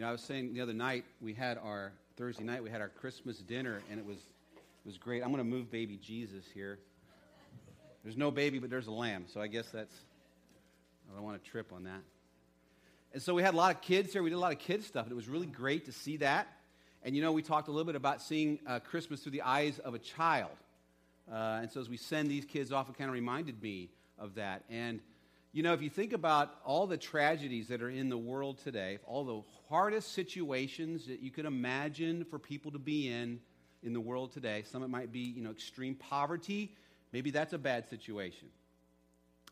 You know, I was saying the other night, we had our, Thursday night, we had our Christmas dinner, and it was, it was great. I'm going to move baby Jesus here. There's no baby, but there's a lamb, so I guess that's, I don't want to trip on that. And so we had a lot of kids here. We did a lot of kids stuff, and it was really great to see that. And you know, we talked a little bit about seeing uh, Christmas through the eyes of a child. Uh, and so as we send these kids off, it kind of reminded me of that. And you know, if you think about all the tragedies that are in the world today, all the hardest situations that you could imagine for people to be in in the world today, some it might be, you know, extreme poverty. Maybe that's a bad situation.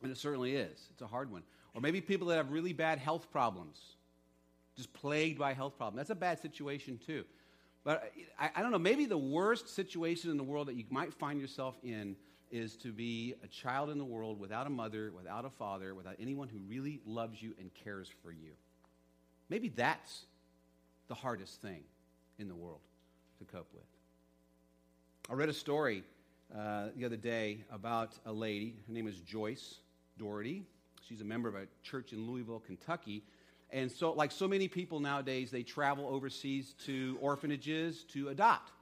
And it certainly is. It's a hard one. Or maybe people that have really bad health problems, just plagued by health problems. That's a bad situation too. But I, I don't know, maybe the worst situation in the world that you might find yourself in is to be a child in the world without a mother, without a father, without anyone who really loves you and cares for you. Maybe that's the hardest thing in the world to cope with. I read a story uh, the other day about a lady. Her name is Joyce Doherty. She's a member of a church in Louisville, Kentucky. And so, like so many people nowadays, they travel overseas to orphanages to adopt.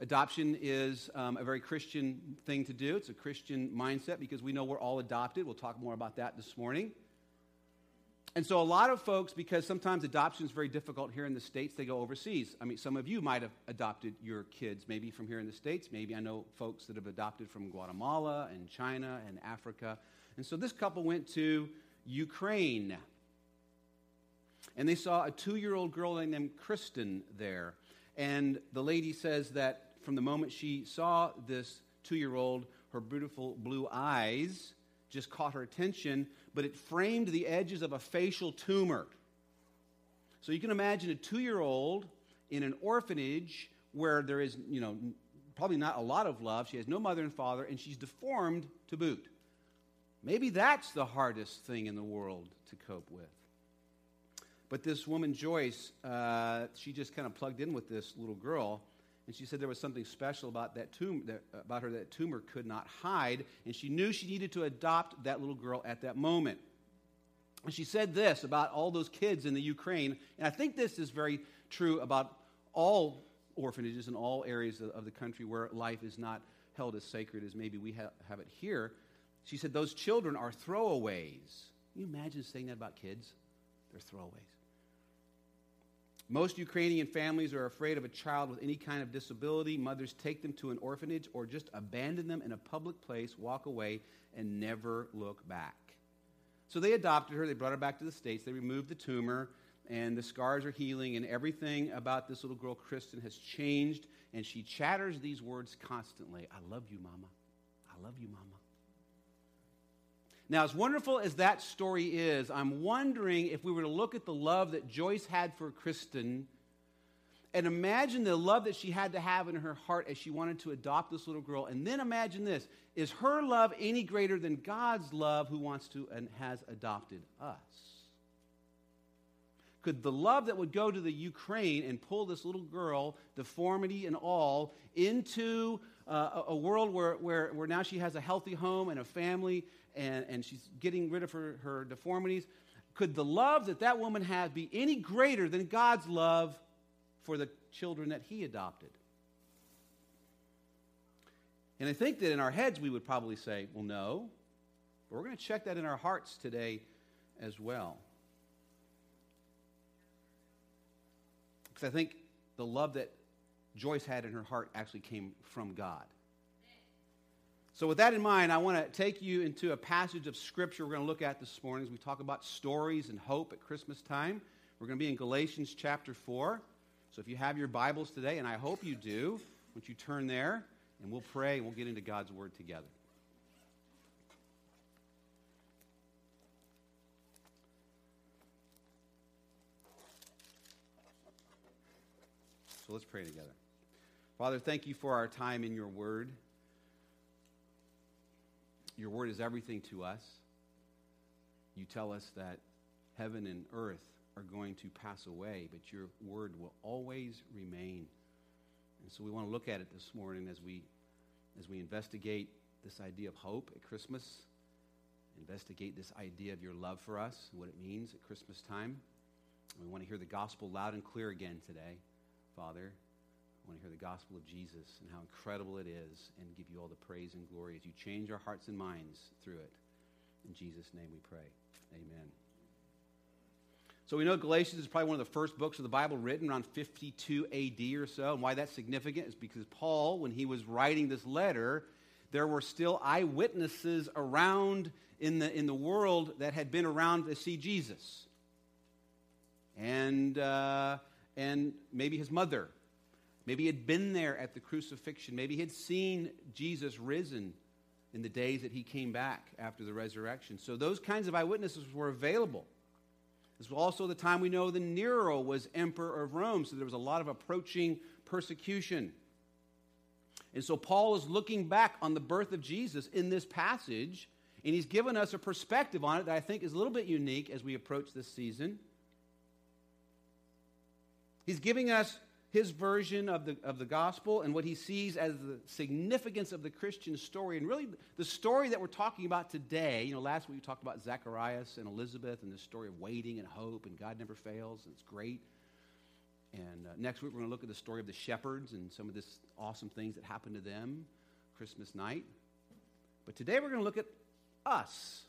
Adoption is um, a very Christian thing to do. It's a Christian mindset because we know we're all adopted. We'll talk more about that this morning. And so, a lot of folks, because sometimes adoption is very difficult here in the States, they go overseas. I mean, some of you might have adopted your kids, maybe from here in the States. Maybe I know folks that have adopted from Guatemala and China and Africa. And so, this couple went to Ukraine. And they saw a two year old girl named Kristen there. And the lady says that from the moment she saw this two year old, her beautiful blue eyes just caught her attention, but it framed the edges of a facial tumor. So you can imagine a two year old in an orphanage where there is, you know, probably not a lot of love. She has no mother and father, and she's deformed to boot. Maybe that's the hardest thing in the world to cope with. But this woman, Joyce, uh, she just kind of plugged in with this little girl, and she said there was something special about that that, uh, about her that tumor could not hide, and she knew she needed to adopt that little girl at that moment. And she said this about all those kids in the Ukraine, and I think this is very true about all orphanages in all areas of, of the country where life is not held as sacred as maybe we ha- have it here. She said those children are throwaways. Can you imagine saying that about kids? They're throwaways. Most Ukrainian families are afraid of a child with any kind of disability. Mothers take them to an orphanage or just abandon them in a public place, walk away, and never look back. So they adopted her. They brought her back to the States. They removed the tumor, and the scars are healing, and everything about this little girl, Kristen, has changed. And she chatters these words constantly I love you, Mama. I love you, Mama. Now, as wonderful as that story is, I'm wondering if we were to look at the love that Joyce had for Kristen and imagine the love that she had to have in her heart as she wanted to adopt this little girl. And then imagine this is her love any greater than God's love who wants to and has adopted us? Could the love that would go to the Ukraine and pull this little girl, deformity and all, into uh, a world where, where, where now she has a healthy home and a family and, and she's getting rid of her, her deformities. Could the love that that woman has be any greater than God's love for the children that he adopted? And I think that in our heads we would probably say, well, no. But we're going to check that in our hearts today as well. Because I think the love that Joyce had in her heart actually came from God. So, with that in mind, I want to take you into a passage of Scripture we're going to look at this morning as we talk about stories and hope at Christmas time. We're going to be in Galatians chapter 4. So, if you have your Bibles today, and I hope you do, won't you turn there and we'll pray and we'll get into God's Word together. So, let's pray together. Father, thank you for our time in your Word. Your word is everything to us. You tell us that heaven and earth are going to pass away, but your word will always remain. And so we want to look at it this morning as we as we investigate this idea of hope at Christmas, investigate this idea of your love for us, and what it means at Christmas time. We want to hear the gospel loud and clear again today, Father. Want to hear the gospel of Jesus and how incredible it is and give you all the praise and glory as you change our hearts and minds through it. In Jesus' name we pray. Amen. So we know Galatians is probably one of the first books of the Bible written around 52 AD or so. And why that's significant is because Paul, when he was writing this letter, there were still eyewitnesses around in the, in the world that had been around to see Jesus. And, uh, and maybe his mother. Maybe he had been there at the crucifixion. Maybe he had seen Jesus risen in the days that he came back after the resurrection. So those kinds of eyewitnesses were available. This was also the time we know that Nero was emperor of Rome, so there was a lot of approaching persecution. And so Paul is looking back on the birth of Jesus in this passage, and he's given us a perspective on it that I think is a little bit unique as we approach this season. He's giving us his version of the, of the gospel and what he sees as the significance of the Christian story. And really, the story that we're talking about today, you know, last week we talked about Zacharias and Elizabeth and the story of waiting and hope, and God never fails, and it's great. And uh, next week we're going to look at the story of the shepherds and some of this awesome things that happened to them Christmas night. But today we're going to look at us.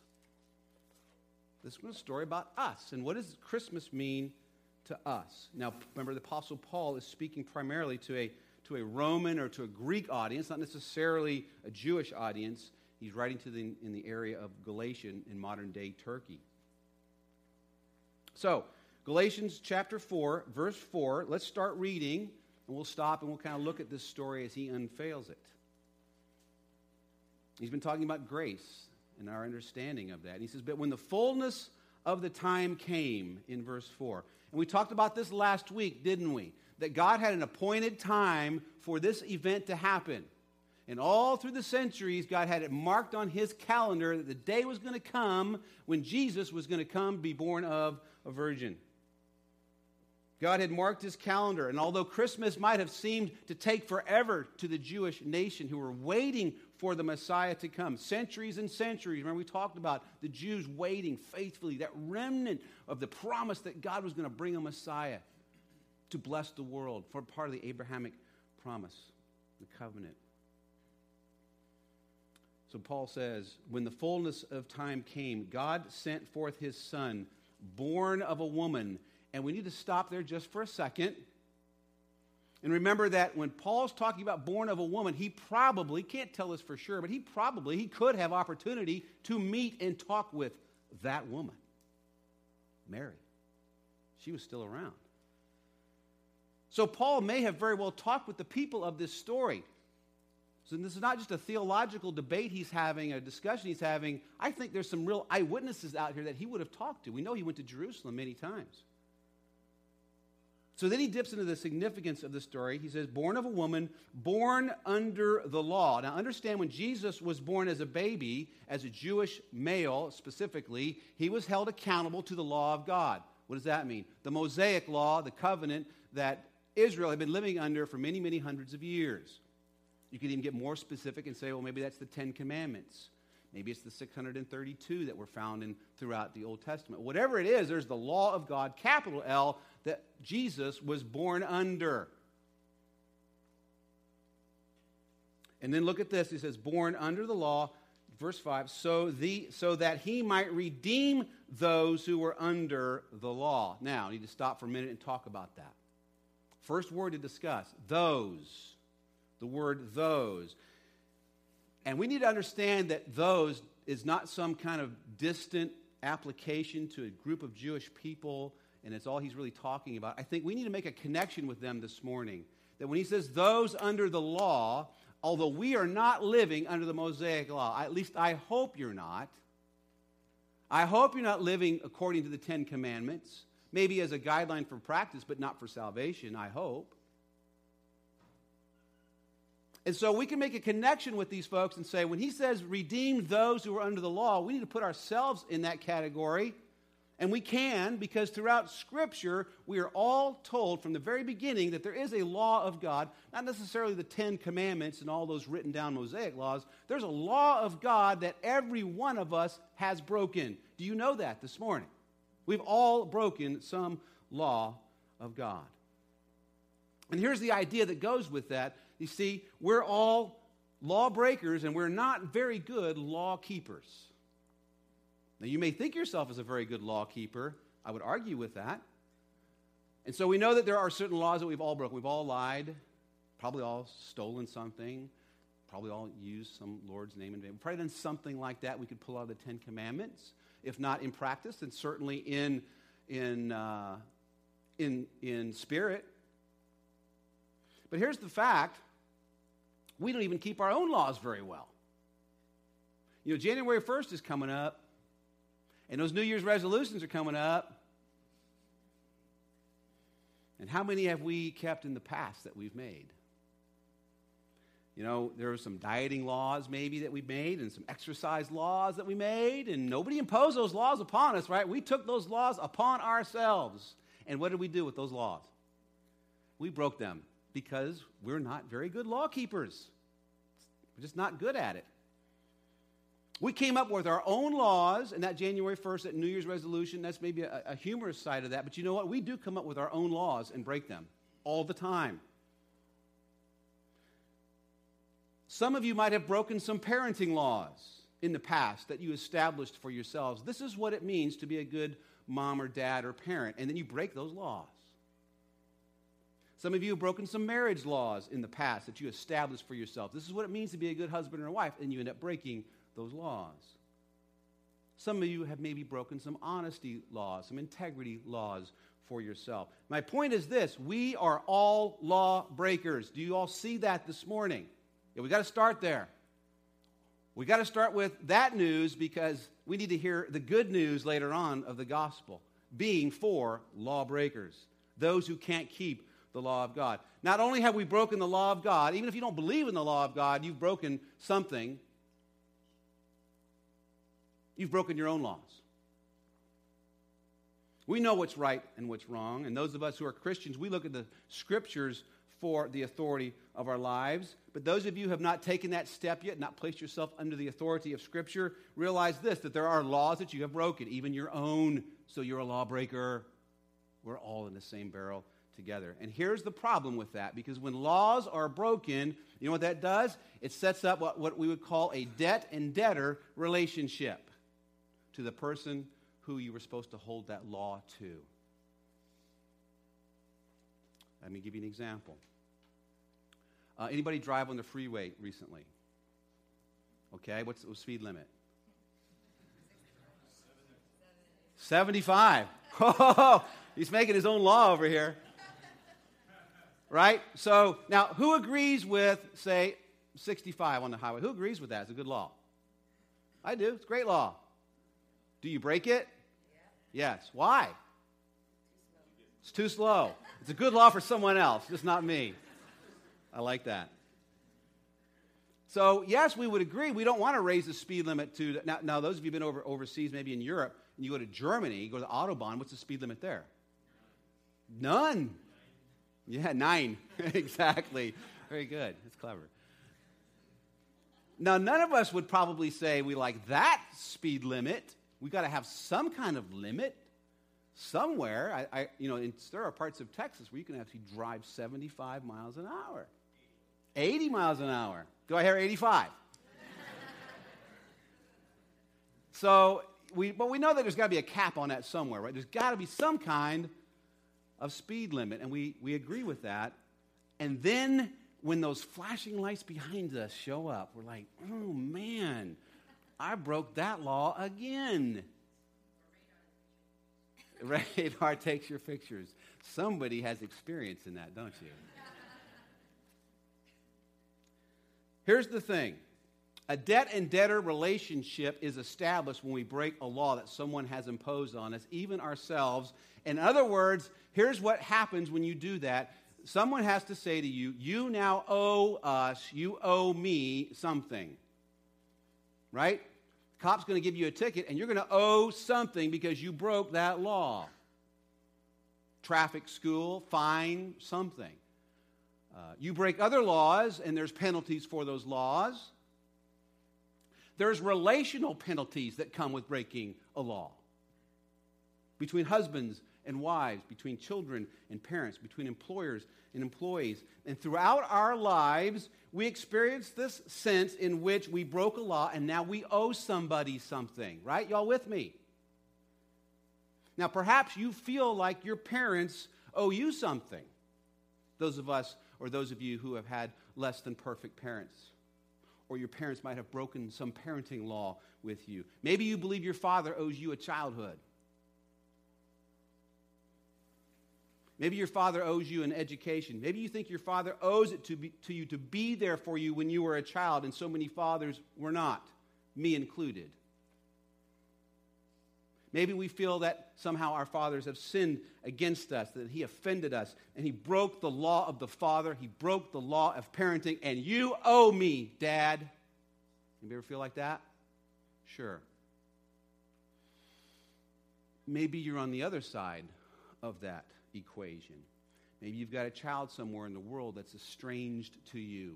This is a story about us. And what does Christmas mean to us. Now, remember, the Apostle Paul is speaking primarily to a, to a Roman or to a Greek audience, not necessarily a Jewish audience. He's writing to the, in the area of Galatian in modern day Turkey. So, Galatians chapter 4, verse 4, let's start reading, and we'll stop and we'll kind of look at this story as he unveils it. He's been talking about grace and our understanding of that. And he says, But when the fullness of the time came, in verse 4, and we talked about this last week, didn't we? That God had an appointed time for this event to happen. And all through the centuries, God had it marked on his calendar that the day was going to come when Jesus was going to come, be born of a virgin. God had marked his calendar, and although Christmas might have seemed to take forever to the Jewish nation who were waiting for the Messiah to come. Centuries and centuries. Remember, we talked about the Jews waiting faithfully, that remnant of the promise that God was going to bring a Messiah to bless the world for part of the Abrahamic promise, the covenant. So Paul says, when the fullness of time came, God sent forth his son, born of a woman. And we need to stop there just for a second and remember that when Paul's talking about born of a woman, he probably, can't tell us for sure, but he probably, he could have opportunity to meet and talk with that woman, Mary. She was still around. So Paul may have very well talked with the people of this story. So this is not just a theological debate he's having, a discussion he's having. I think there's some real eyewitnesses out here that he would have talked to. We know he went to Jerusalem many times. So then he dips into the significance of the story. He says, born of a woman, born under the law. Now understand when Jesus was born as a baby, as a Jewish male specifically, he was held accountable to the law of God. What does that mean? The Mosaic law, the covenant that Israel had been living under for many, many hundreds of years. You could even get more specific and say, well, maybe that's the Ten Commandments. Maybe it's the 632 that were found in throughout the Old Testament. Whatever it is, there's the law of God, capital L, that Jesus was born under. And then look at this. He says, born under the law, verse 5, so, the, so that he might redeem those who were under the law. Now, I need to stop for a minute and talk about that. First word to discuss those. The word those. And we need to understand that those is not some kind of distant application to a group of Jewish people and it's all he's really talking about. I think we need to make a connection with them this morning. That when he says those under the law, although we are not living under the Mosaic law, at least I hope you're not. I hope you're not living according to the Ten Commandments, maybe as a guideline for practice, but not for salvation, I hope. And so we can make a connection with these folks and say, when he says redeem those who are under the law, we need to put ourselves in that category and we can because throughout Scripture, we are all told from the very beginning that there is a law of God, not necessarily the Ten Commandments and all those written down Mosaic laws. There's a law of God that every one of us has broken. Do you know that this morning? We've all broken some law of God. And here's the idea that goes with that. You see, we're all lawbreakers and we're not very good law keepers. Now, you may think yourself as a very good law keeper. I would argue with that. And so we know that there are certain laws that we've all broken. We've all lied, probably all stolen something, probably all used some Lord's name in vain. We've probably done something like that. We could pull out the Ten Commandments, if not in practice, then certainly in, in, uh, in, in spirit. But here's the fact we don't even keep our own laws very well. You know, January 1st is coming up, and those New Year's resolutions are coming up. And how many have we kept in the past that we've made? You know, there are some dieting laws maybe that we made and some exercise laws that we made, and nobody imposed those laws upon us, right? We took those laws upon ourselves. And what did we do with those laws? We broke them because we're not very good law keepers. We're just not good at it. We came up with our own laws, and that January 1st, that New Year's resolution, that's maybe a, a humorous side of that. But you know what? We do come up with our own laws and break them all the time. Some of you might have broken some parenting laws in the past that you established for yourselves. This is what it means to be a good mom or dad or parent, and then you break those laws. Some of you have broken some marriage laws in the past that you established for yourself. This is what it means to be a good husband or wife, and you end up breaking those laws. Some of you have maybe broken some honesty laws, some integrity laws for yourself. My point is this we are all law breakers. Do you all see that this morning? Yeah, we got to start there. We got to start with that news because we need to hear the good news later on of the gospel being for lawbreakers, those who can't keep the law of God. Not only have we broken the law of God, even if you don't believe in the law of God, you've broken something. You've broken your own laws. We know what's right and what's wrong, and those of us who are Christians, we look at the scriptures for the authority of our lives. But those of you who have not taken that step yet, not placed yourself under the authority of Scripture, realize this that there are laws that you have broken, even your own, so you're a lawbreaker. We're all in the same barrel together. And here's the problem with that because when laws are broken, you know what that does? It sets up what, what we would call a debt and debtor relationship to the person who you were supposed to hold that law to. Let me give you an example. Uh, anybody drive on the freeway recently? Okay, what's the speed limit? 75. Oh, he's making his own law over here right? So now, who agrees with, say, 65 on the highway? Who agrees with that? It's a good law. I do. It's a great law. Do you break it? Yeah. Yes. Why? It's too slow. It's a good law for someone else, just not me. I like that. So, yes, we would agree. We don't want to raise the speed limit to. Now, now those of you who've been over, overseas, maybe in Europe, and you go to Germany, you go to the Autobahn, what's the speed limit there? None. Yeah, nine. exactly. Very good. That's clever. Now, none of us would probably say we like that speed limit. We got to have some kind of limit somewhere. I, I, you know, in, there are parts of Texas where you can actually drive 75 miles an hour, 80 miles an hour. Do I hear 85? so, we, but we know that there's got to be a cap on that somewhere, right? There's got to be some kind of speed limit, and we, we agree with that. And then when those flashing lights behind us show up, we're like, oh man, I broke that law again. Radar takes your pictures. Somebody has experience in that, don't you? Here's the thing a debt and debtor relationship is established when we break a law that someone has imposed on us, even ourselves. In other words, here's what happens when you do that someone has to say to you, You now owe us, you owe me something. Right? Cop's going to give you a ticket, and you're going to owe something because you broke that law. Traffic school, fine, something. Uh, you break other laws, and there's penalties for those laws. There's relational penalties that come with breaking a law between husbands and wives, between children and parents, between employers and employees. And throughout our lives, we experience this sense in which we broke a law and now we owe somebody something, right? Y'all with me? Now, perhaps you feel like your parents owe you something. Those of us, or those of you who have had less than perfect parents or your parents might have broken some parenting law with you. Maybe you believe your father owes you a childhood. Maybe your father owes you an education. Maybe you think your father owes it to, be, to you to be there for you when you were a child, and so many fathers were not, me included. Maybe we feel that somehow our fathers have sinned against us, that he offended us, and he broke the law of the father, he broke the law of parenting, and you owe me, Dad. You ever feel like that? Sure. Maybe you're on the other side of that equation. Maybe you've got a child somewhere in the world that's estranged to you.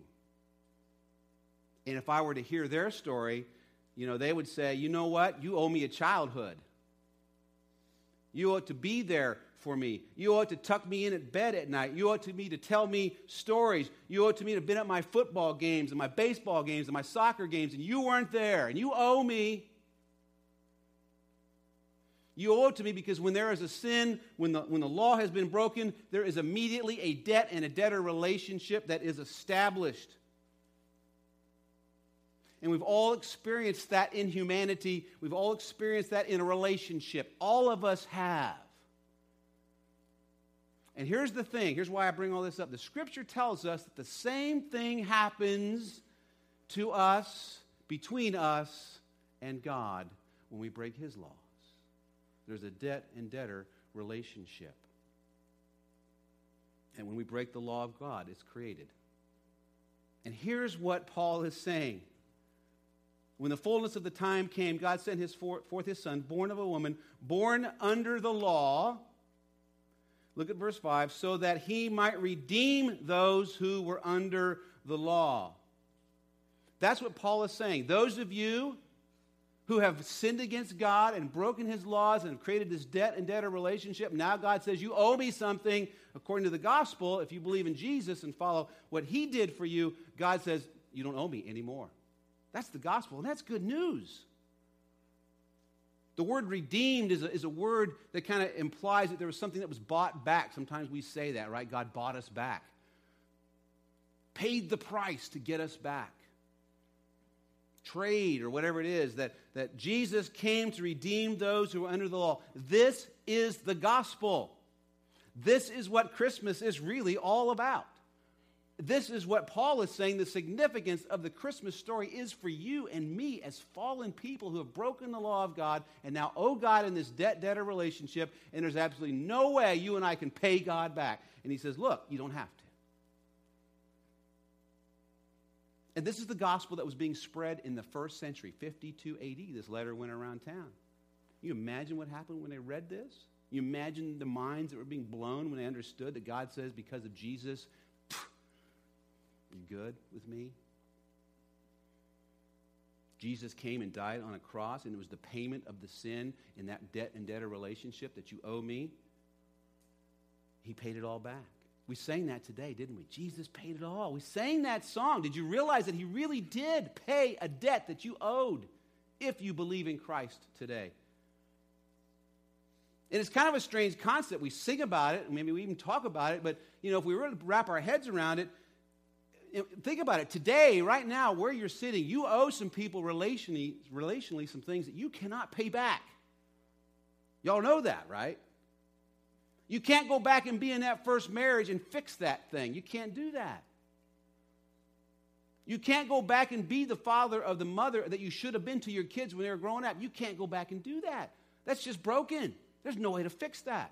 And if I were to hear their story, you know, they would say, you know what? You owe me a childhood. You ought to be there for me. You ought to tuck me in at bed at night. You ought to me to tell me stories. You ought to me to have been at my football games and my baseball games and my soccer games, and you weren't there, and you owe me. You owe it to me because when there is a sin, when the, when the law has been broken, there is immediately a debt and a debtor relationship that is established. And we've all experienced that in humanity. We've all experienced that in a relationship. All of us have. And here's the thing here's why I bring all this up. The scripture tells us that the same thing happens to us, between us and God, when we break his laws. There's a debt and debtor relationship. And when we break the law of God, it's created. And here's what Paul is saying when the fullness of the time came, God sent his forth his son, born of a woman, born under the law. Look at verse 5 so that he might redeem those who were under the law. That's what Paul is saying. Those of you who have sinned against God and broken his laws and have created this debt and debtor relationship, now God says, You owe me something. According to the gospel, if you believe in Jesus and follow what he did for you, God says, You don't owe me anymore. That's the gospel, and that's good news. The word redeemed is a, is a word that kind of implies that there was something that was bought back. Sometimes we say that, right? God bought us back, paid the price to get us back. Trade or whatever it is, that, that Jesus came to redeem those who are under the law. This is the gospel. This is what Christmas is really all about this is what Paul is saying the significance of the Christmas story is for you and me as fallen people who have broken the law of God and now owe God in this debt debtor relationship, and there's absolutely no way you and I can pay God back. And he says, Look, you don't have to. And this is the gospel that was being spread in the first century, 52 AD. This letter went around town. You imagine what happened when they read this? You imagine the minds that were being blown when they understood that God says, because of Jesus, you good with me? Jesus came and died on a cross, and it was the payment of the sin in that debt and debtor relationship that you owe me. He paid it all back. We sang that today, didn't we? Jesus paid it all. We sang that song. Did you realize that He really did pay a debt that you owed if you believe in Christ today? And it's kind of a strange concept. We sing about it, maybe we even talk about it, but you know, if we were to wrap our heads around it, think about it. Today, right now, where you're sitting, you owe some people relationally, relationally some things that you cannot pay back. Y'all know that, right? You can't go back and be in that first marriage and fix that thing. You can't do that. You can't go back and be the father of the mother that you should have been to your kids when they were growing up. You can't go back and do that. That's just broken. There's no way to fix that.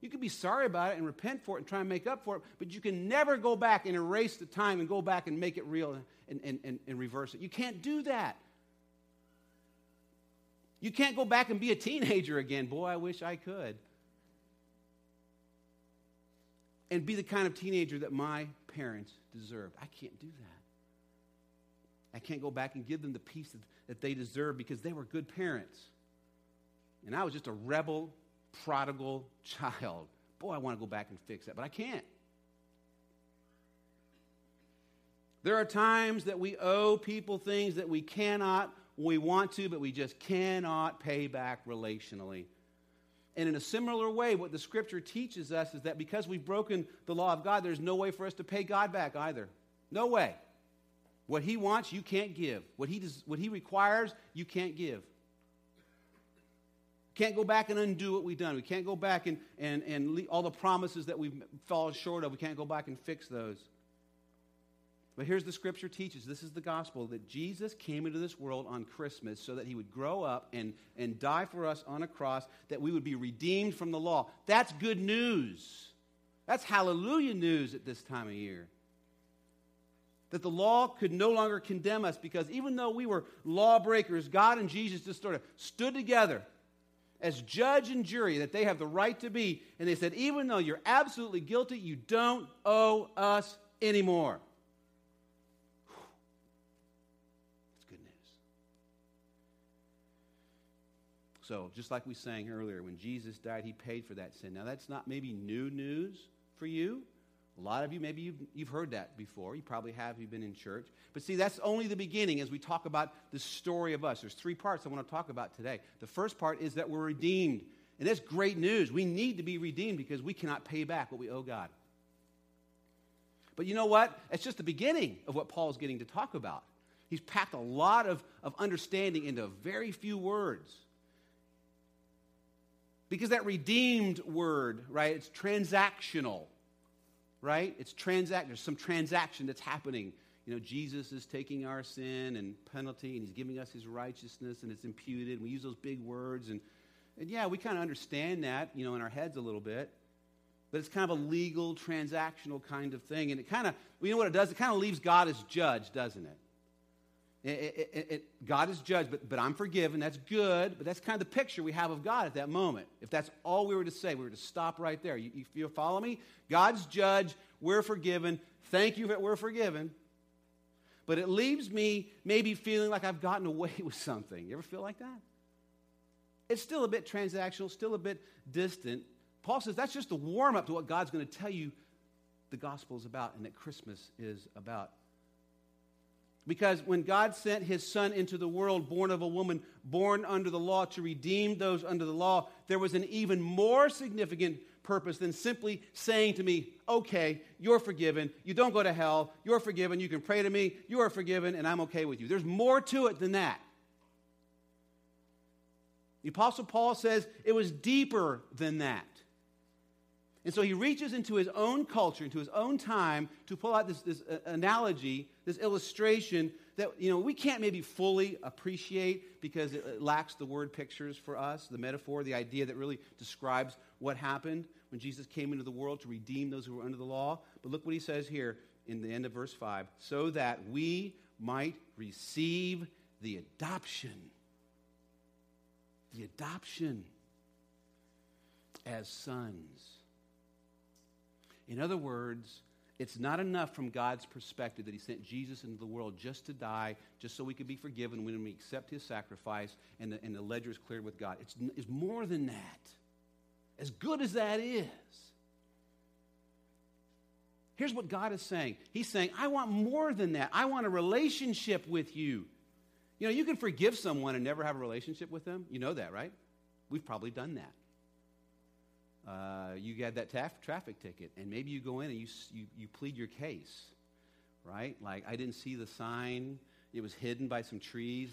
You can be sorry about it and repent for it and try and make up for it, but you can never go back and erase the time and go back and make it real and, and, and, and reverse it. You can't do that. You can't go back and be a teenager again. Boy, I wish I could. And be the kind of teenager that my parents deserved. I can't do that. I can't go back and give them the peace that, that they deserve because they were good parents. And I was just a rebel prodigal child. Boy, I want to go back and fix that, but I can't. There are times that we owe people things that we cannot, we want to, but we just cannot pay back relationally. And in a similar way, what the scripture teaches us is that because we've broken the law of God, there's no way for us to pay God back either. No way. What he wants, you can't give. What he, does, what he requires, you can't give. Can't go back and undo what we've done. We can't go back and, and, and all the promises that we've fallen short of, we can't go back and fix those. But here's the scripture teaches this is the gospel that Jesus came into this world on Christmas so that he would grow up and, and die for us on a cross, that we would be redeemed from the law. That's good news. That's hallelujah news at this time of year. That the law could no longer condemn us because even though we were lawbreakers, God and Jesus just sort of stood together as judge and jury that they have the right to be. And they said, even though you're absolutely guilty, you don't owe us anymore. That's good news. So, just like we sang earlier, when Jesus died, he paid for that sin. Now, that's not maybe new news for you. A lot of you, maybe you've, you've heard that before. You probably have, you've been in church. But see, that's only the beginning as we talk about the story of us. There's three parts I want to talk about today. The first part is that we're redeemed. And that's great news. We need to be redeemed because we cannot pay back what we owe God. But you know what? It's just the beginning of what Paul's getting to talk about. He's packed a lot of, of understanding into very few words. Because that redeemed word, right, it's transactional right? It's transact. There's some transaction that's happening. You know, Jesus is taking our sin and penalty, and he's giving us his righteousness, and it's imputed. And we use those big words, and, and yeah, we kind of understand that, you know, in our heads a little bit. But it's kind of a legal, transactional kind of thing. And it kind of, you know what it does? It kind of leaves God as judge, doesn't it? It, it, it, God is judged, but, but I'm forgiven. That's good, but that's kind of the picture we have of God at that moment. If that's all we were to say, we were to stop right there. You, you, follow me? God's judge, we're forgiven. Thank you that we're forgiven. But it leaves me maybe feeling like I've gotten away with something. You ever feel like that? It's still a bit transactional, still a bit distant. Paul says that's just a warm up to what God's going to tell you the gospel is about and that Christmas is about. Because when God sent his son into the world, born of a woman, born under the law, to redeem those under the law, there was an even more significant purpose than simply saying to me, okay, you're forgiven. You don't go to hell. You're forgiven. You can pray to me. You are forgiven, and I'm okay with you. There's more to it than that. The Apostle Paul says it was deeper than that. And so he reaches into his own culture, into his own time, to pull out this, this uh, analogy, this illustration that you know we can't maybe fully appreciate because it, lacks the word pictures for us, the metaphor, the idea that really describes what happened when Jesus came into the world to redeem those who were under the law. But look what he says here in the end of verse 5 so that we might receive the adoption. The adoption as sons. In other words, it's not enough from God's perspective that He sent Jesus into the world just to die, just so we could be forgiven when we accept His sacrifice and the, and the ledger is cleared with God. It's, it's more than that. As good as that is, here's what God is saying He's saying, I want more than that. I want a relationship with you. You know, you can forgive someone and never have a relationship with them. You know that, right? We've probably done that uh, you get that taf- traffic ticket, and maybe you go in and you, you, you plead your case, right? Like, I didn't see the sign, it was hidden by some trees.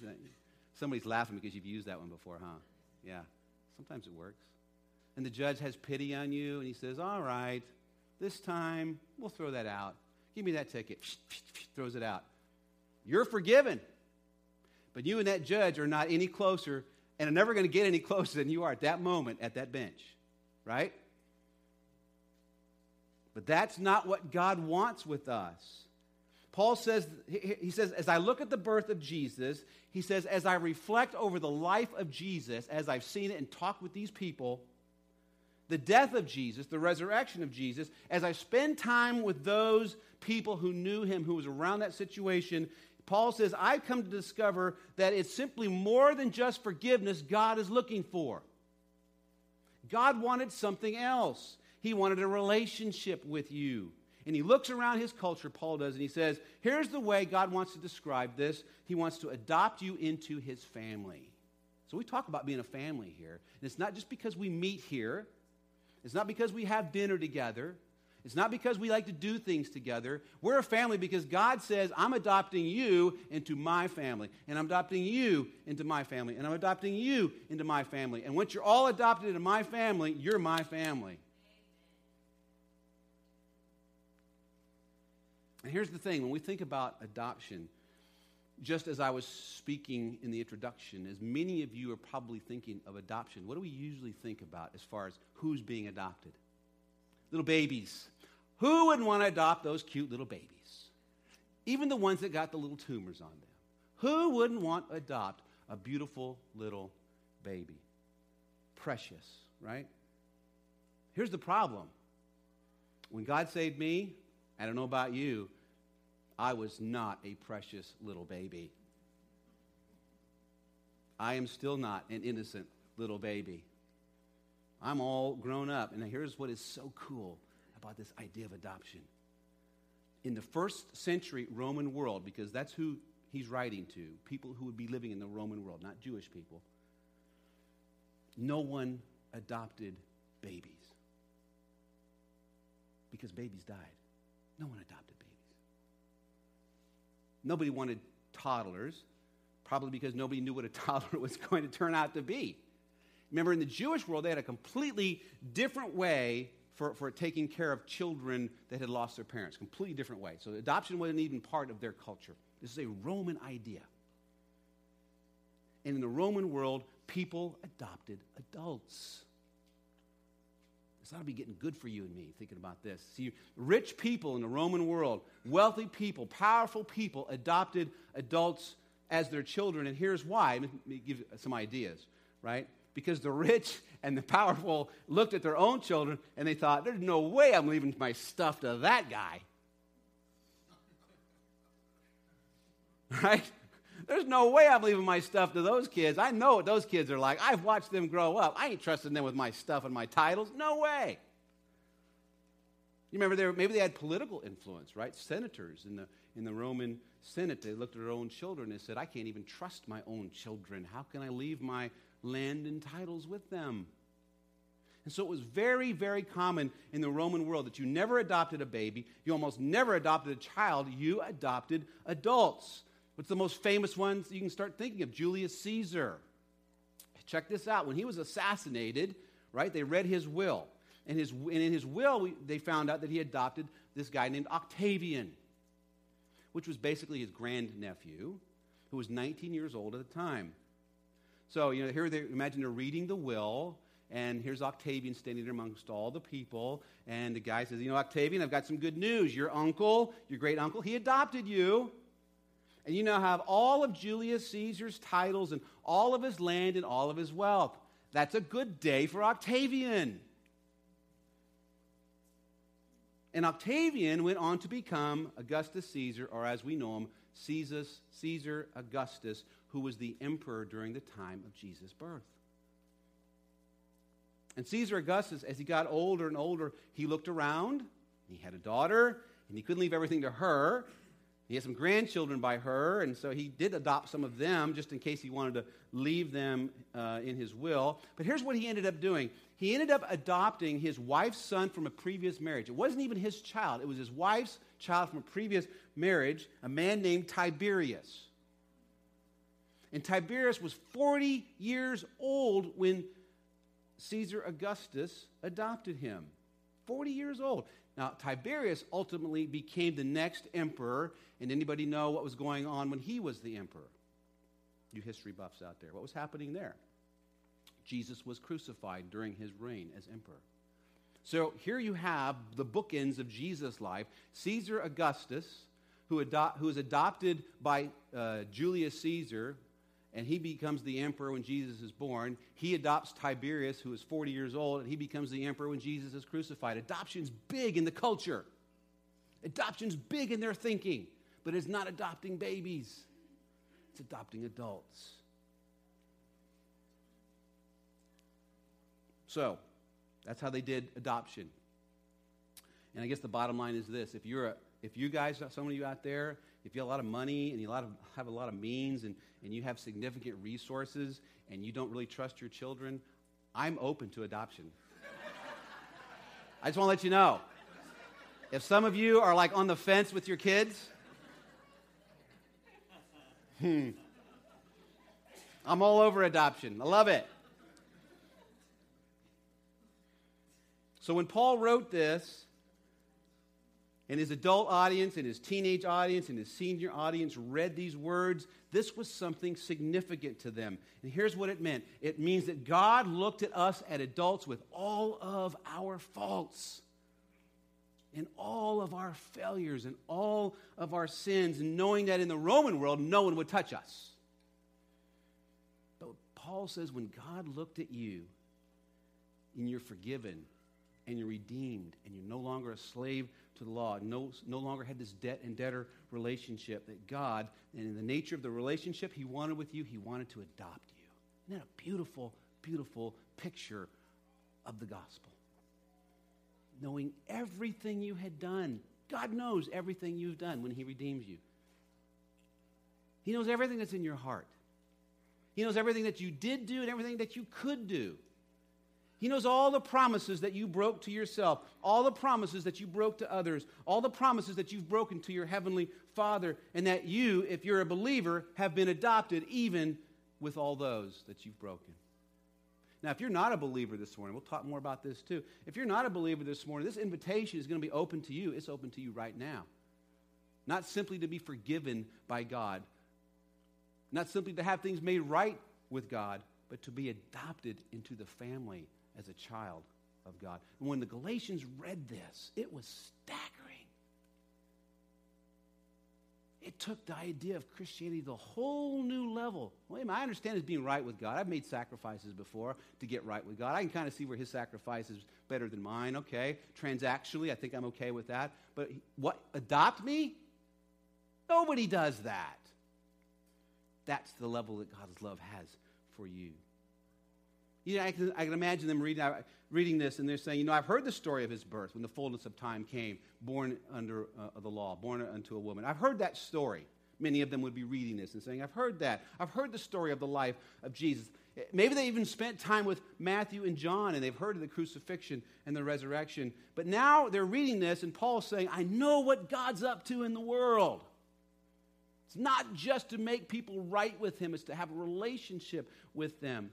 Somebody's laughing because you've used that one before, huh? Yeah, sometimes it works. And the judge has pity on you, and he says, All right, this time we'll throw that out. Give me that ticket. Throws it out. You're forgiven. But you and that judge are not any closer and are never going to get any closer than you are at that moment at that bench right? But that's not what God wants with us. Paul says, he says, as I look at the birth of Jesus, he says, as I reflect over the life of Jesus, as I've seen it and talked with these people, the death of Jesus, the resurrection of Jesus, as I spend time with those people who knew him, who was around that situation, Paul says, I've come to discover that it's simply more than just forgiveness God is looking for. God wanted something else. He wanted a relationship with you. And he looks around his culture, Paul does, and he says, Here's the way God wants to describe this. He wants to adopt you into his family. So we talk about being a family here. And it's not just because we meet here, it's not because we have dinner together. It's not because we like to do things together. We're a family because God says, I'm adopting you into my family, and I'm adopting you into my family, and I'm adopting you into my family. And once you're all adopted into my family, you're my family. And here's the thing when we think about adoption, just as I was speaking in the introduction, as many of you are probably thinking of adoption, what do we usually think about as far as who's being adopted? Little babies. Who wouldn't want to adopt those cute little babies? Even the ones that got the little tumors on them. Who wouldn't want to adopt a beautiful little baby? Precious, right? Here's the problem. When God saved me, I don't know about you, I was not a precious little baby. I am still not an innocent little baby. I'm all grown up. And here's what is so cool about this idea of adoption. In the first century Roman world, because that's who he's writing to, people who would be living in the Roman world, not Jewish people, no one adopted babies because babies died. No one adopted babies. Nobody wanted toddlers, probably because nobody knew what a toddler was going to turn out to be. Remember, in the Jewish world, they had a completely different way for, for taking care of children that had lost their parents. Completely different way. So adoption wasn't even part of their culture. This is a Roman idea. And in the Roman world, people adopted adults. This ought to be getting good for you and me thinking about this. See, rich people in the Roman world, wealthy people, powerful people adopted adults as their children. And here's why. Let me give some ideas, right? Because the rich and the powerful looked at their own children and they thought, there's no way I'm leaving my stuff to that guy. Right? There's no way I'm leaving my stuff to those kids. I know what those kids are like. I've watched them grow up. I ain't trusting them with my stuff and my titles. No way. You remember, they maybe they had political influence, right? Senators in the, in the Roman Senate, they looked at their own children and said, I can't even trust my own children. How can I leave my land and titles with them? And so it was very, very common in the Roman world that you never adopted a baby, you almost never adopted a child, you adopted adults. What's the most famous ones you can start thinking of? Julius Caesar. Check this out. When he was assassinated, right, they read his will. And, his, and in his will, we, they found out that he adopted this guy named Octavian, which was basically his grandnephew, who was 19 years old at the time. So, you know, here they imagine they're reading the will, and here's Octavian standing there amongst all the people. And the guy says, You know, Octavian, I've got some good news. Your uncle, your great uncle, he adopted you and you now have all of Julius Caesar's titles and all of his land and all of his wealth. That's a good day for Octavian. And Octavian went on to become Augustus Caesar, or as we know him, Caesar, Caesar Augustus, who was the emperor during the time of Jesus' birth. And Caesar Augustus, as he got older and older, he looked around. He had a daughter, and he couldn't leave everything to her. He had some grandchildren by her, and so he did adopt some of them just in case he wanted to leave them uh, in his will. But here's what he ended up doing he ended up adopting his wife's son from a previous marriage. It wasn't even his child, it was his wife's child from a previous marriage, a man named Tiberius. And Tiberius was 40 years old when Caesar Augustus adopted him. 40 years old. Now, Tiberius ultimately became the next emperor, and anybody know what was going on when he was the emperor? You history buffs out there. What was happening there? Jesus was crucified during his reign as emperor. So here you have the bookends of Jesus' life Caesar Augustus, who, ado- who was adopted by uh, Julius Caesar, and he becomes the emperor when Jesus is born. He adopts Tiberius, who is 40 years old, and he becomes the emperor when Jesus is crucified. Adoption's big in the culture. Adoption's big in their thinking, but it's not adopting babies, it's adopting adults. So, That's how they did adoption. And I guess the bottom line is this if you're a, if you guys, some of you out there, if you have a lot of money and you have a lot of means and, and you have significant resources and you don't really trust your children, I'm open to adoption. I just want to let you know. If some of you are like on the fence with your kids, hmm, I'm all over adoption. I love it. So when Paul wrote this, and his adult audience and his teenage audience and his senior audience read these words, this was something significant to them. And here's what it meant it means that God looked at us, at adults, with all of our faults and all of our failures and all of our sins, knowing that in the Roman world, no one would touch us. But Paul says when God looked at you and you're forgiven and you're redeemed and you're no longer a slave to the law, no, no longer had this debt and debtor relationship that God, and in the nature of the relationship He wanted with you, He wanted to adopt you. Isn't that a beautiful, beautiful picture of the gospel? Knowing everything you had done. God knows everything you've done when He redeems you. He knows everything that's in your heart. He knows everything that you did do and everything that you could do. He knows all the promises that you broke to yourself, all the promises that you broke to others, all the promises that you've broken to your heavenly Father, and that you, if you're a believer, have been adopted even with all those that you've broken. Now, if you're not a believer this morning, we'll talk more about this too. If you're not a believer this morning, this invitation is going to be open to you. It's open to you right now. Not simply to be forgiven by God, not simply to have things made right with God, but to be adopted into the family as a child of God. And when the Galatians read this, it was staggering. It took the idea of Christianity to a whole new level. Well, I understand is being right with God. I've made sacrifices before to get right with God. I can kind of see where his sacrifice is better than mine. Okay. Transactionally, I think I'm okay with that. But what? Adopt me? Nobody does that. That's the level that God's love has for you. You know, I, can, I can imagine them reading, uh, reading this and they're saying, you know, I've heard the story of his birth when the fullness of time came, born under uh, the law, born unto a woman. I've heard that story. Many of them would be reading this and saying, I've heard that. I've heard the story of the life of Jesus. Maybe they even spent time with Matthew and John and they've heard of the crucifixion and the resurrection. But now they're reading this and Paul's saying, I know what God's up to in the world. It's not just to make people right with him, it's to have a relationship with them.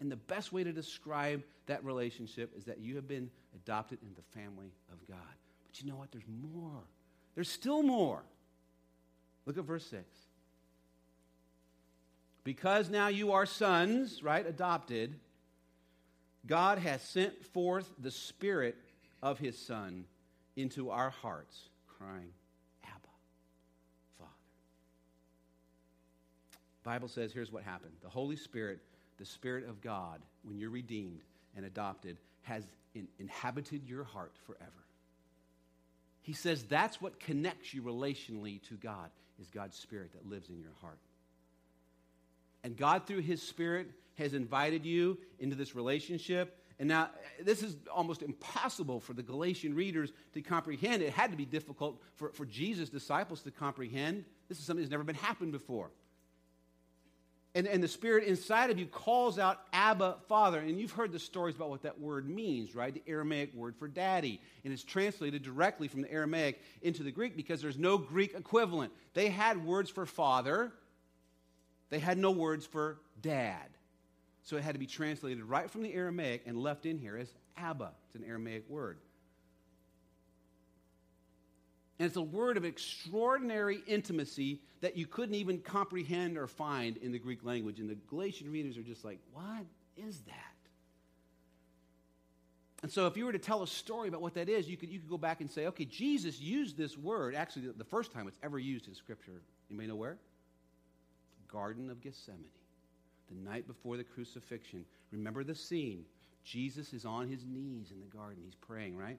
And the best way to describe that relationship is that you have been adopted in the family of God. But you know what? There's more. There's still more. Look at verse 6. Because now you are sons, right? Adopted, God has sent forth the Spirit of His Son into our hearts, crying, Abba, Father. The Bible says here's what happened the Holy Spirit the Spirit of God, when you're redeemed and adopted, has in, inhabited your heart forever. He says that's what connects you relationally to God, is God's Spirit that lives in your heart. And God, through His Spirit, has invited you into this relationship. And now, this is almost impossible for the Galatian readers to comprehend. It had to be difficult for, for Jesus' disciples to comprehend. This is something that's never been happened before and, and the Spirit inside of you calls out Abba, Father. And you've heard the stories about what that word means, right? The Aramaic word for daddy. And it's translated directly from the Aramaic into the Greek because there's no Greek equivalent. They had words for father, they had no words for dad. So it had to be translated right from the Aramaic and left in here as Abba. It's an Aramaic word. And it's a word of extraordinary intimacy that you couldn't even comprehend or find in the Greek language. And the Galatian readers are just like, what is that? And so, if you were to tell a story about what that is, you could, you could go back and say, okay, Jesus used this word, actually, the first time it's ever used in Scripture. You may know where? Garden of Gethsemane, the night before the crucifixion. Remember the scene. Jesus is on his knees in the garden. He's praying, right?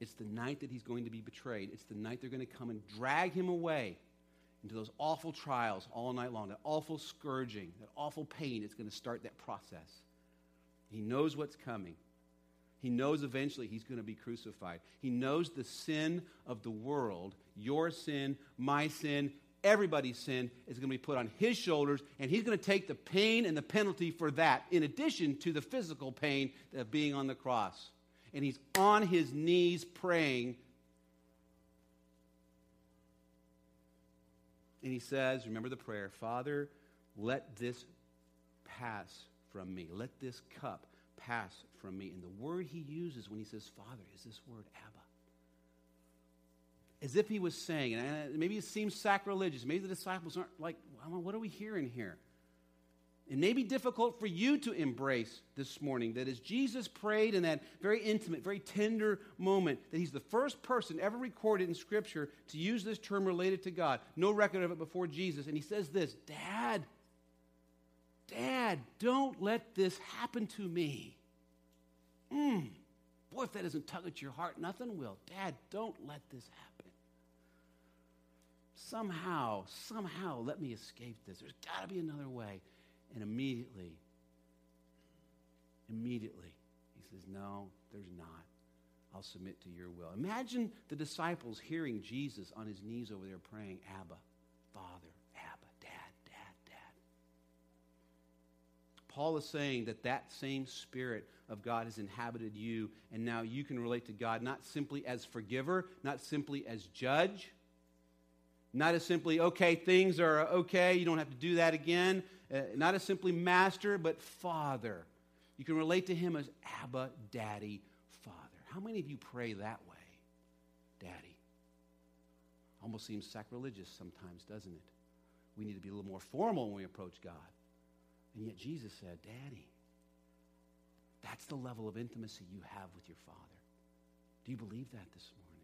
It's the night that he's going to be betrayed. It's the night they're going to come and drag him away into those awful trials all night long, that awful scourging, that awful pain. It's going to start that process. He knows what's coming. He knows eventually he's going to be crucified. He knows the sin of the world, your sin, my sin, everybody's sin is going to be put on his shoulders, and he's going to take the pain and the penalty for that, in addition to the physical pain of being on the cross. And he's on his knees praying. And he says, Remember the prayer, Father, let this pass from me. Let this cup pass from me. And the word he uses when he says Father is this word Abba. As if he was saying, and maybe it seems sacrilegious. Maybe the disciples aren't like, what are we hearing here? It may be difficult for you to embrace this morning that as Jesus prayed in that very intimate, very tender moment, that he's the first person ever recorded in Scripture to use this term related to God. No record of it before Jesus. And he says this Dad, Dad, don't let this happen to me. Mm. Boy, if that doesn't tug at your heart, nothing will. Dad, don't let this happen. Somehow, somehow, let me escape this. There's got to be another way. And immediately, immediately, he says, No, there's not. I'll submit to your will. Imagine the disciples hearing Jesus on his knees over there praying, Abba, Father, Abba, Dad, Dad, Dad. Paul is saying that that same spirit of God has inhabited you, and now you can relate to God not simply as forgiver, not simply as judge, not as simply, okay, things are okay, you don't have to do that again, uh, not as simply master, but father. You can relate to him as Abba, Daddy, Father. How many of you pray that way? Daddy. Almost seems sacrilegious sometimes, doesn't it? We need to be a little more formal when we approach God. And yet Jesus said, Daddy. That's the level of intimacy you have with your Father. Do you believe that this morning?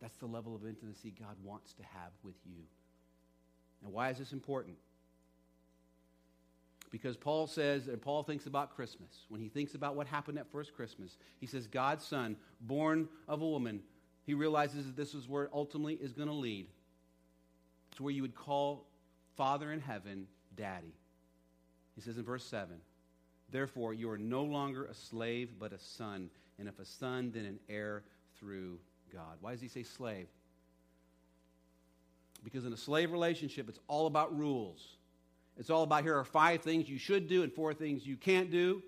That's the level of intimacy God wants to have with you. Now, why is this important? Because Paul says, and Paul thinks about Christmas. When he thinks about what happened at first Christmas, he says, God's son, born of a woman, he realizes that this is where ultimately is going to lead. To where you would call Father in heaven Daddy. He says in verse 7 Therefore, you are no longer a slave, but a son. And if a son, then an heir through God. Why does he say slave? Because in a slave relationship, it's all about rules. It's all about here are five things you should do and four things you can't do.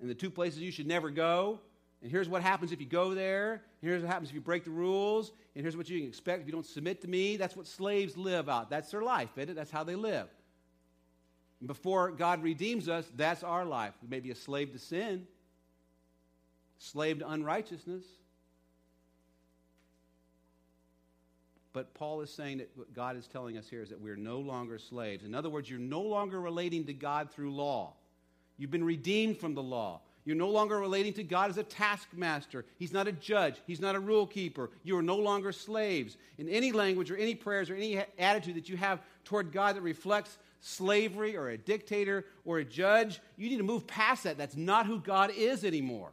And the two places you should never go. And here's what happens if you go there. Here's what happens if you break the rules. And here's what you can expect if you don't submit to me. That's what slaves live out. That's their life, isn't it? That's how they live. And before God redeems us, that's our life. We may be a slave to sin, slave to unrighteousness. But Paul is saying that what God is telling us here is that we're no longer slaves. In other words, you're no longer relating to God through law. You've been redeemed from the law. You're no longer relating to God as a taskmaster. He's not a judge. He's not a rule keeper. You are no longer slaves. In any language or any prayers or any attitude that you have toward God that reflects slavery or a dictator or a judge, you need to move past that. That's not who God is anymore.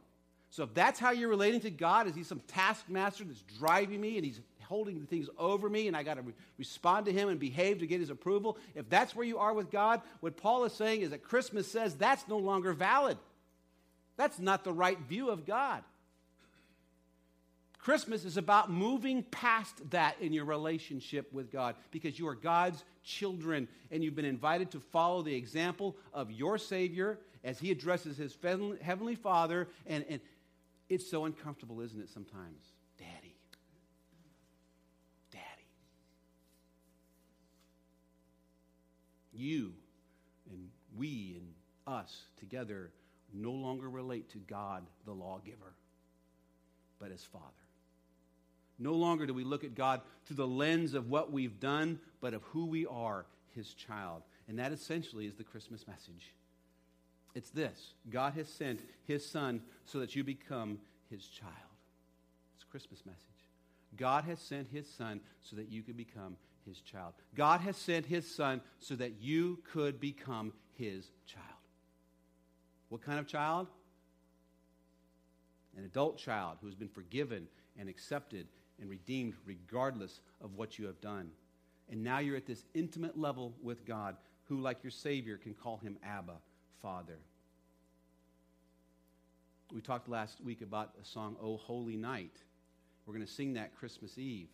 So if that's how you're relating to God, is he some taskmaster that's driving me and he's holding the things over me and I got to re- respond to him and behave to get his approval? If that's where you are with God, what Paul is saying is that Christmas says that's no longer valid. That's not the right view of God. Christmas is about moving past that in your relationship with God because you are God's children and you've been invited to follow the example of your Savior as He addresses His Heavenly Father. And, and it's so uncomfortable, isn't it, sometimes? Daddy. Daddy. You and we and us together no longer relate to God, the lawgiver, but as Father. No longer do we look at God through the lens of what we've done, but of who we are, his child. And that essentially is the Christmas message. It's this God has sent his son so that you become his child. It's Christmas message. God has sent his son so that you could become his child. God has sent his son so that you could become his child. What kind of child? An adult child who has been forgiven and accepted and redeemed regardless of what you have done. And now you're at this intimate level with God, who, like your Savior, can call him Abba, Father. We talked last week about a song, Oh Holy Night. We're going to sing that Christmas Eve.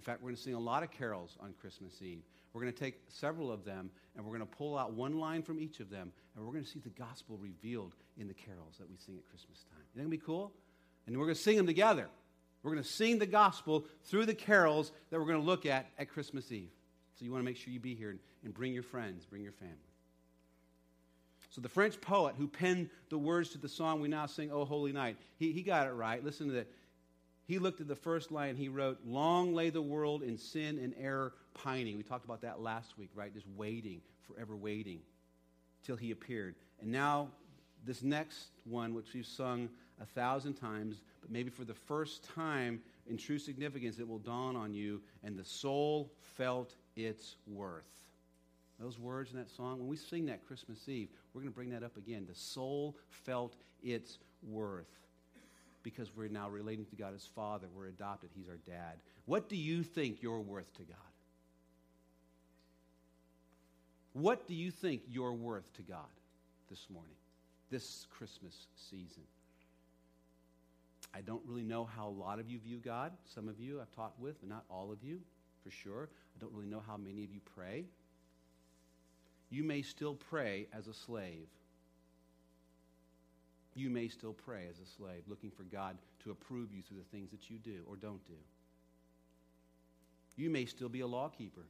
In fact, we're going to sing a lot of carols on Christmas Eve. We're going to take several of them and we're going to pull out one line from each of them and we're going to see the gospel revealed in the carols that we sing at Christmas time. Isn't that going to be cool? And we're going to sing them together. We're going to sing the gospel through the carols that we're going to look at at Christmas Eve. So you want to make sure you be here and, bring your friends, bring your family. So the French poet who penned the words to the song we now sing, Oh Holy Night, he, he got it right. Listen to that. He looked at the first line, he wrote, Long lay the world in sin and error pining. We talked about that last week, right? Just waiting, forever waiting till he appeared. And now, this next one, which we've sung a thousand times, but maybe for the first time in true significance, it will dawn on you, and the soul felt its worth. Those words in that song, when we sing that Christmas Eve, we're going to bring that up again. The soul felt its worth because we're now relating to God as Father. We're adopted. He's our dad. What do you think you're worth to God? What do you think you're worth to God this morning, this Christmas season? I don't really know how a lot of you view God. Some of you I've talked with, but not all of you, for sure. I don't really know how many of you pray. You may still pray as a slave. You may still pray as a slave, looking for God to approve you through the things that you do or don't do. You may still be a lawkeeper,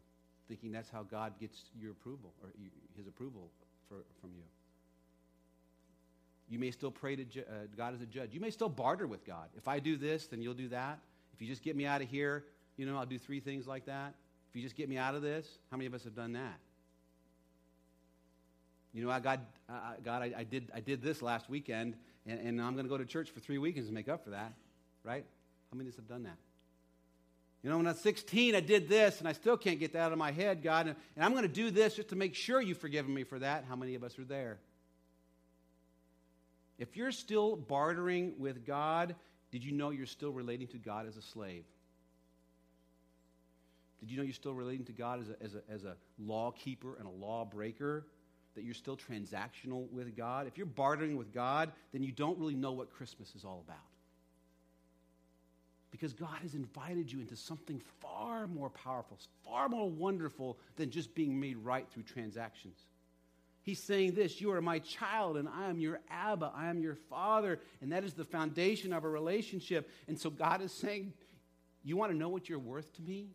thinking that's how God gets your approval or his approval for, from you. You may still pray to ju- uh, God as a judge. You may still barter with God. If I do this, then you'll do that. If you just get me out of here, you know, I'll do three things like that. If you just get me out of this, how many of us have done that? You know, I got, God, I, I, did, I did this last weekend, and, and I'm going to go to church for three weekends to make up for that, right? How many of us have done that? You know, when I was 16, I did this, and I still can't get that out of my head, God, and, and I'm going to do this just to make sure you've forgiven me for that. How many of us are there? If you're still bartering with God, did you know you're still relating to God as a slave? Did you know you're still relating to God as a, as a, as a law keeper and a lawbreaker? That you're still transactional with God? If you're bartering with God, then you don't really know what Christmas is all about. Because God has invited you into something far more powerful, far more wonderful than just being made right through transactions. He's saying this You are my child, and I am your Abba. I am your father. And that is the foundation of a relationship. And so God is saying, You want to know what you're worth to me?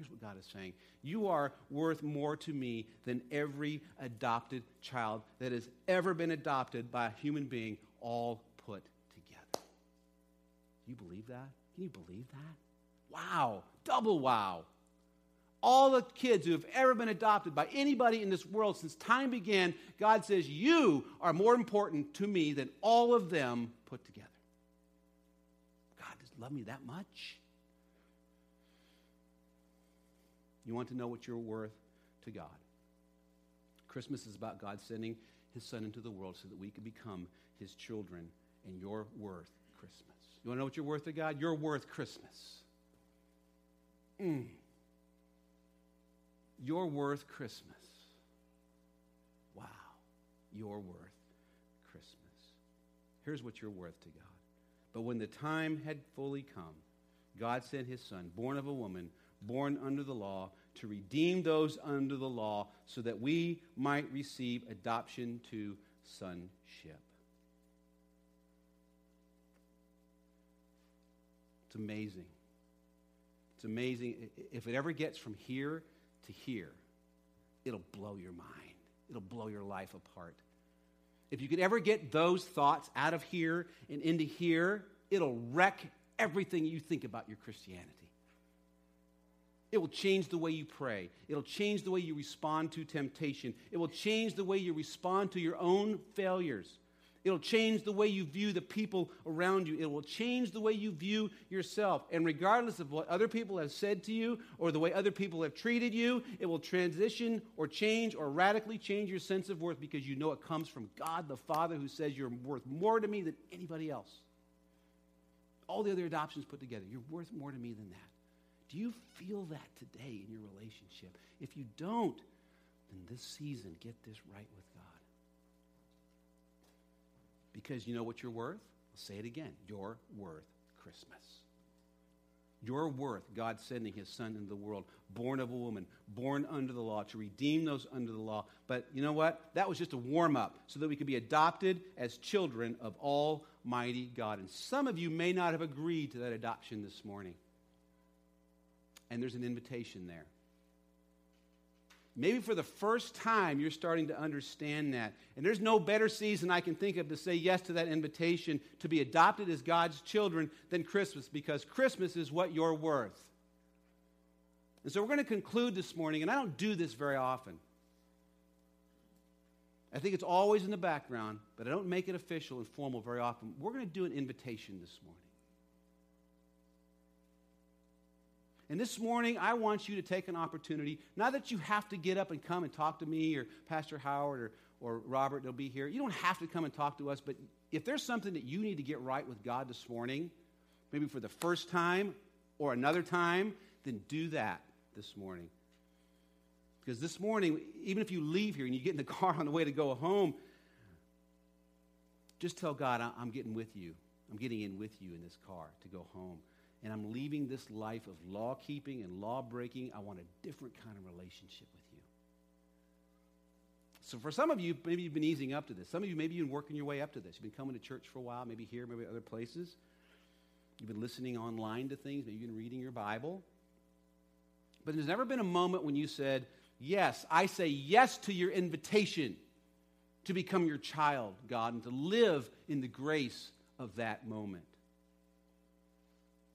Here's what God is saying You are worth more to me than every adopted child that has ever been adopted by a human being, all put together. Do you believe that? Can you believe that? Wow. Double wow all the kids who have ever been adopted by anybody in this world since time began, God says, You are more important to me than all of them put together. God does love me that much. You want to know what you're worth to God. Christmas is about God sending his son into the world so that we can become his children, and you're worth Christmas. You want to know what you're worth to God? You're worth Christmas. Mm. You're worth Christmas. Wow. You're worth Christmas. Here's what you're worth to God. But when the time had fully come, God sent his son, born of a woman, born under the law, to redeem those under the law so that we might receive adoption to sonship. It's amazing. It's amazing. If it ever gets from here to here, it'll blow your mind. It'll blow your life apart. If you could ever get those thoughts out of here and into here, it'll wreck everything you think about your Christianity. It will change the way you pray. It'll change the way you respond to temptation. It will change the way you respond to your own failures. It'll change the way you view the people around you. It will change the way you view yourself. And regardless of what other people have said to you or the way other people have treated you, it will transition or change or radically change your sense of worth because you know it comes from God the Father who says you're worth more to me than anybody else. All the other adoptions put together, you're worth more to me than that. Do you feel that today in your relationship? If you don't, then this season, get this right with God. Because you know what you're worth? I'll say it again. You're worth Christmas. You're worth God sending his son into the world, born of a woman, born under the law, to redeem those under the law. But you know what? That was just a warm up so that we could be adopted as children of Almighty God. And some of you may not have agreed to that adoption this morning. And there's an invitation there. Maybe for the first time, you're starting to understand that. And there's no better season I can think of to say yes to that invitation to be adopted as God's children than Christmas, because Christmas is what you're worth. And so we're going to conclude this morning, and I don't do this very often. I think it's always in the background, but I don't make it official and formal very often. We're going to do an invitation this morning. And this morning, I want you to take an opportunity, not that you have to get up and come and talk to me or Pastor Howard or, or Robert, they'll be here. You don't have to come and talk to us, but if there's something that you need to get right with God this morning, maybe for the first time or another time, then do that this morning. Because this morning, even if you leave here and you get in the car on the way to go home, just tell God, I'm getting with you. I'm getting in with you in this car to go home and I'm leaving this life of law keeping and law breaking. I want a different kind of relationship with you. So, for some of you, maybe you've been easing up to this. Some of you, maybe you've been working your way up to this. You've been coming to church for a while, maybe here, maybe other places. You've been listening online to things, maybe you've been reading your Bible. But there's never been a moment when you said, Yes, I say yes to your invitation to become your child, God, and to live in the grace of that moment.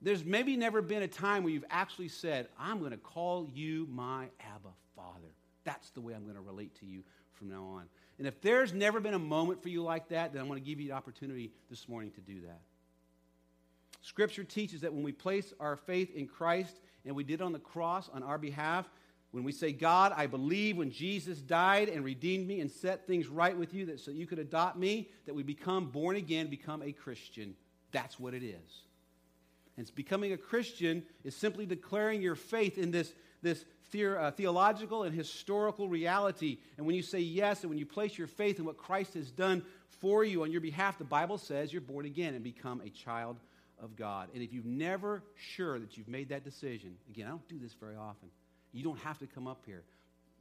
There's maybe never been a time where you've actually said, I'm going to call you my Abba Father. That's the way I'm going to relate to you from now on. And if there's never been a moment for you like that, then I want to give you the opportunity this morning to do that. Scripture teaches that when we place our faith in Christ and we did on the cross on our behalf, when we say, God, I believe when Jesus died and redeemed me and set things right with you that so you could adopt me, that we become born again, become a Christian. That's what it is. And becoming a Christian is simply declaring your faith in this, this the, uh, theological and historical reality. And when you say yes and when you place your faith in what Christ has done for you on your behalf, the Bible says you're born again and become a child of God. And if you've never sure that you've made that decision, again, I don't do this very often. You don't have to come up here.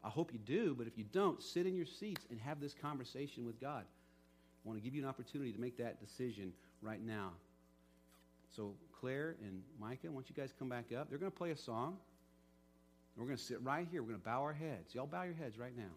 I hope you do, but if you don't, sit in your seats and have this conversation with God. I want to give you an opportunity to make that decision right now. So, Claire and Micah, why don't you guys come back up? They're going to play a song. We're going to sit right here. We're going to bow our heads. Y'all bow your heads right now.